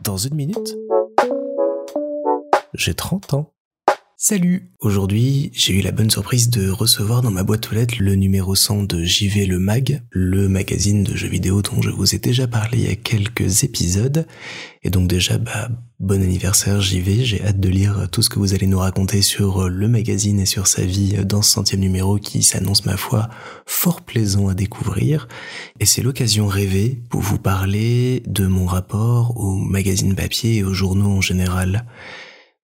Dans une minute, j'ai 30 ans. Salut Aujourd'hui, j'ai eu la bonne surprise de recevoir dans ma boîte aux lettres le numéro 100 de JV Le Mag, le magazine de jeux vidéo dont je vous ai déjà parlé il y a quelques épisodes. Et donc déjà, bah, bon anniversaire JV, j'ai hâte de lire tout ce que vous allez nous raconter sur le magazine et sur sa vie dans ce centième numéro qui s'annonce, ma foi, fort plaisant à découvrir. Et c'est l'occasion rêvée pour vous parler de mon rapport au magazine papier et aux journaux en général.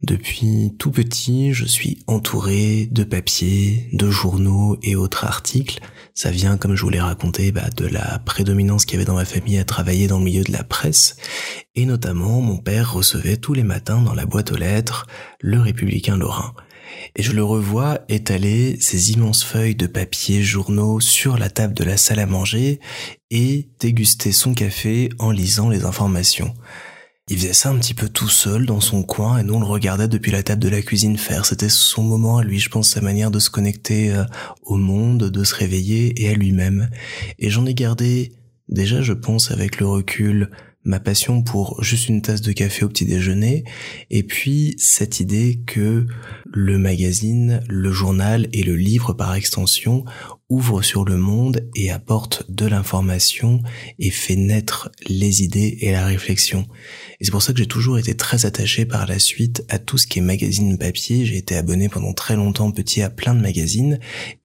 Depuis tout petit, je suis entouré de papiers, de journaux et autres articles. Ça vient, comme je vous l'ai raconté, bah, de la prédominance qu'il y avait dans ma famille à travailler dans le milieu de la presse. Et notamment, mon père recevait tous les matins dans la boîte aux lettres le Républicain Lorrain. Et je le revois étaler ces immenses feuilles de papier journaux sur la table de la salle à manger et déguster son café en lisant les informations. Il faisait ça un petit peu tout seul dans son coin et nous on le regardait depuis la table de la cuisine faire. C'était son moment à lui, je pense, sa manière de se connecter euh, au monde, de se réveiller et à lui-même. Et j'en ai gardé, déjà je pense avec le recul, ma passion pour juste une tasse de café au petit déjeuner, et puis cette idée que le magazine, le journal et le livre par extension ouvre sur le monde et apporte de l'information et fait naître les idées et la réflexion. Et c'est pour ça que j'ai toujours été très attaché par la suite à tout ce qui est magazine papier. J'ai été abonné pendant très longtemps petit à plein de magazines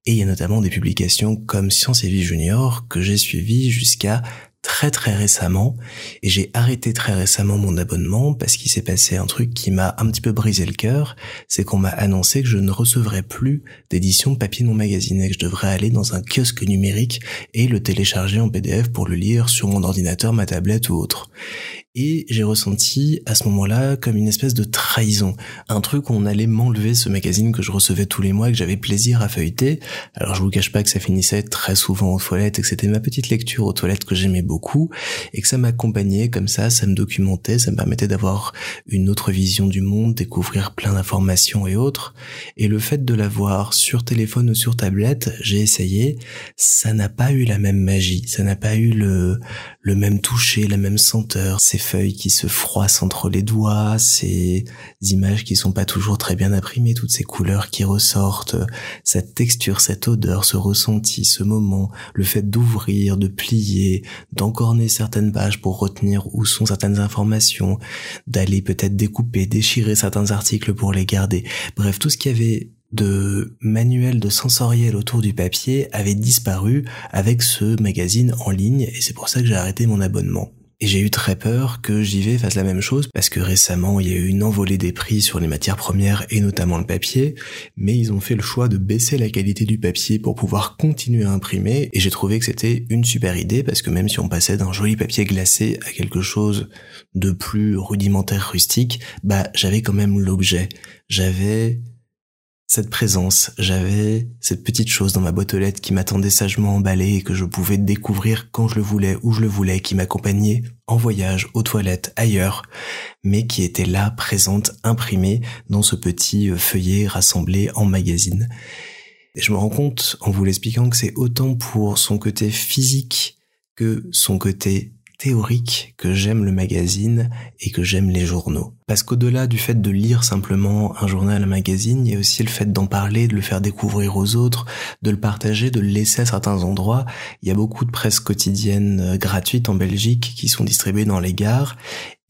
et il y a notamment des publications comme Science et Vie Junior que j'ai suivi jusqu'à très très récemment et j'ai arrêté très récemment mon abonnement parce qu'il s'est passé un truc qui m'a un petit peu brisé le cœur, c'est qu'on m'a annoncé que je ne recevrais plus d'édition papier non magasiné, que je devrais aller dans un kiosque numérique et le télécharger en PDF pour le lire sur mon ordinateur, ma tablette ou autre. Et j'ai ressenti à ce moment-là comme une espèce de trahison, un truc où on allait m'enlever ce magazine que je recevais tous les mois et que j'avais plaisir à feuilleter. Alors je vous cache pas que ça finissait très souvent aux toilettes et que c'était ma petite lecture aux toilettes que j'aimais beaucoup et que ça m'accompagnait comme ça, ça me documentait, ça me permettait d'avoir une autre vision du monde, découvrir plein d'informations et autres. Et le fait de l'avoir sur téléphone ou sur tablette, j'ai essayé, ça n'a pas eu la même magie, ça n'a pas eu le, le même toucher, la même senteur feuilles qui se froissent entre les doigts, ces images qui sont pas toujours très bien imprimées, toutes ces couleurs qui ressortent, cette texture, cette odeur, ce ressenti, ce moment, le fait d'ouvrir, de plier, d'encorner certaines pages pour retenir où sont certaines informations, d'aller peut-être découper, déchirer certains articles pour les garder. Bref, tout ce qui avait de manuel de sensoriel autour du papier avait disparu avec ce magazine en ligne et c'est pour ça que j'ai arrêté mon abonnement. Et j'ai eu très peur que JV fasse la même chose parce que récemment il y a eu une envolée des prix sur les matières premières et notamment le papier, mais ils ont fait le choix de baisser la qualité du papier pour pouvoir continuer à imprimer et j'ai trouvé que c'était une super idée parce que même si on passait d'un joli papier glacé à quelque chose de plus rudimentaire rustique, bah j'avais quand même l'objet. J'avais cette présence, j'avais cette petite chose dans ma boîte aux lettres qui m'attendait sagement emballée et que je pouvais découvrir quand je le voulais, où je le voulais, qui m'accompagnait en voyage, aux toilettes, ailleurs, mais qui était là, présente, imprimée dans ce petit euh, feuillet rassemblé en magazine. Et je me rends compte en vous l'expliquant que c'est autant pour son côté physique que son côté théorique que j'aime le magazine et que j'aime les journaux. Parce qu'au-delà du fait de lire simplement un journal, un magazine, il y a aussi le fait d'en parler, de le faire découvrir aux autres, de le partager, de le laisser à certains endroits. Il y a beaucoup de presse quotidienne euh, gratuite en Belgique qui sont distribuées dans les gares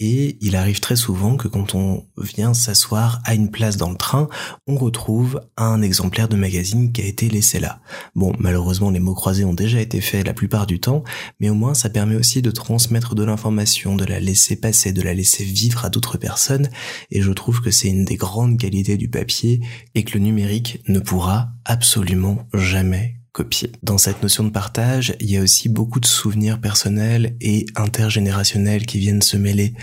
et il arrive très souvent que quand on vient s'asseoir à une place dans le train, on retrouve un exemplaire de magazine qui a été laissé là. Bon, malheureusement, les mots croisés ont déjà été faits la plupart du temps, mais au moins ça permet aussi de transmettre de l'information, de la laisser passer, de la laisser vivre à d'autres personnes, et je trouve que c'est une des grandes qualités du papier et que le numérique ne pourra absolument jamais Dans cette notion de partage, il y a aussi beaucoup de souvenirs personnels et intergénérationnels qui viennent se mêler.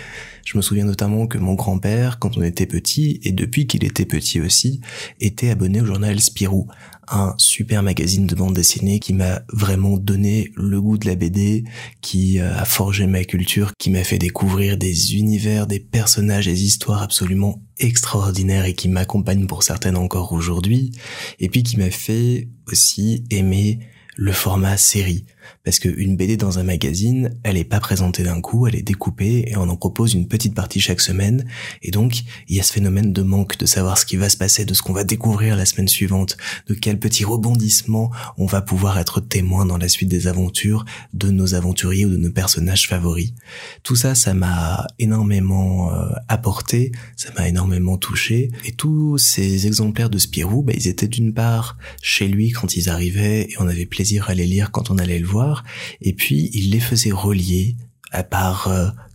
Je me souviens notamment que mon grand-père, quand on était petit, et depuis qu'il était petit aussi, était abonné au journal Spirou, un super magazine de bande dessinée qui m'a vraiment donné le goût de la BD, qui euh, a forgé ma culture, qui m'a fait découvrir des univers, des personnages, des histoires absolument extraordinaires et qui m'accompagnent pour certaines encore aujourd'hui, et puis qui m'a fait aussi aimer le format série. Parce qu'une BD dans un magazine, elle est pas présentée d'un coup, elle est découpée et on en propose une petite partie chaque semaine. Et donc, il y a ce phénomène de manque de savoir ce qui va se passer, de ce qu'on va découvrir la semaine suivante, de quel petit rebondissement on va pouvoir être témoin dans la suite des aventures de nos aventuriers ou de nos personnages favoris. Tout ça, ça m'a énormément euh, apporté, ça m'a énormément touché. Et tous ces exemplaires de Spirou, bah, ils étaient d'une part chez lui quand ils arrivaient et on avait plaisir à les lire quand on allait le voir. Et puis, il les faisait relier à part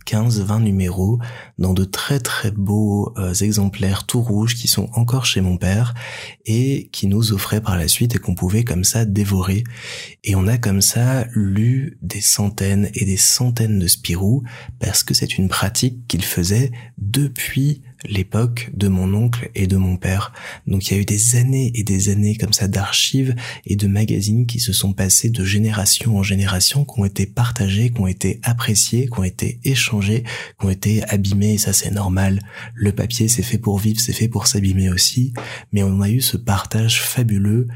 15-20 numéros dans de très très beaux euh, exemplaires tout rouges qui sont encore chez mon père et qui nous offraient par la suite et qu'on pouvait comme ça dévorer. Et on a comme ça lu des centaines et des centaines de Spirou parce que c'est une pratique qu'il faisait depuis l'époque de mon oncle et de mon père. Donc il y a eu des années et des années comme ça d'archives et de magazines qui se sont passés de génération en génération, qui ont été partagés, qui ont été appréciés, qui ont été échangés, qui ont été abîmés, et ça c'est normal. Le papier c'est fait pour vivre, c'est fait pour s'abîmer aussi, mais on a eu ce partage fabuleux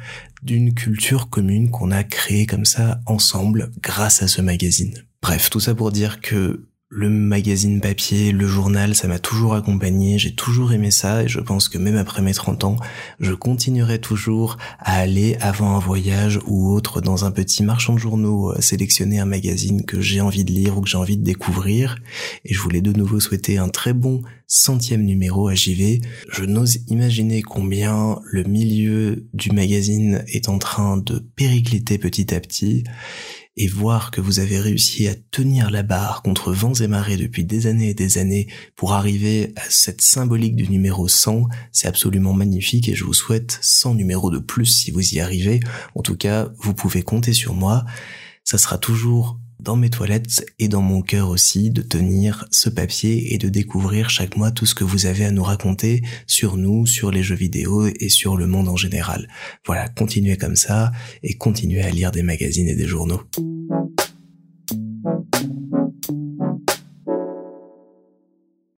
d'une culture commune qu'on a créée comme ça ensemble grâce à ce magazine. Bref, tout ça pour dire que le magazine papier, le journal, ça m'a toujours accompagné, j'ai toujours aimé ça et je pense que même après mes 30 ans, je continuerai toujours à aller avant un voyage ou autre dans un petit marchand de journaux euh, sélectionner un magazine que j'ai envie de lire ou que j'ai envie de découvrir et je voulais de nouveau souhaiter un très bon centième numéro à JV. Je n'ose imaginer combien le milieu du magazine est en train de péricliter petit à petit et voir que vous avez réussi à tenir la barre contre vents et marées depuis des années et des années pour arriver à cette symbolique du numéro 100, c'est absolument magnifique et je vous souhaite 100 numéros de plus si vous y arrivez. En tout cas, vous pouvez compter sur moi. Ça sera toujours dans mes toilettes et dans mon cœur aussi de tenir ce papier et de découvrir chaque mois tout ce que vous avez à nous raconter sur nous, sur les jeux vidéo et sur le monde en général. Voilà, continuez comme ça et continuez à lire des magazines et des journaux.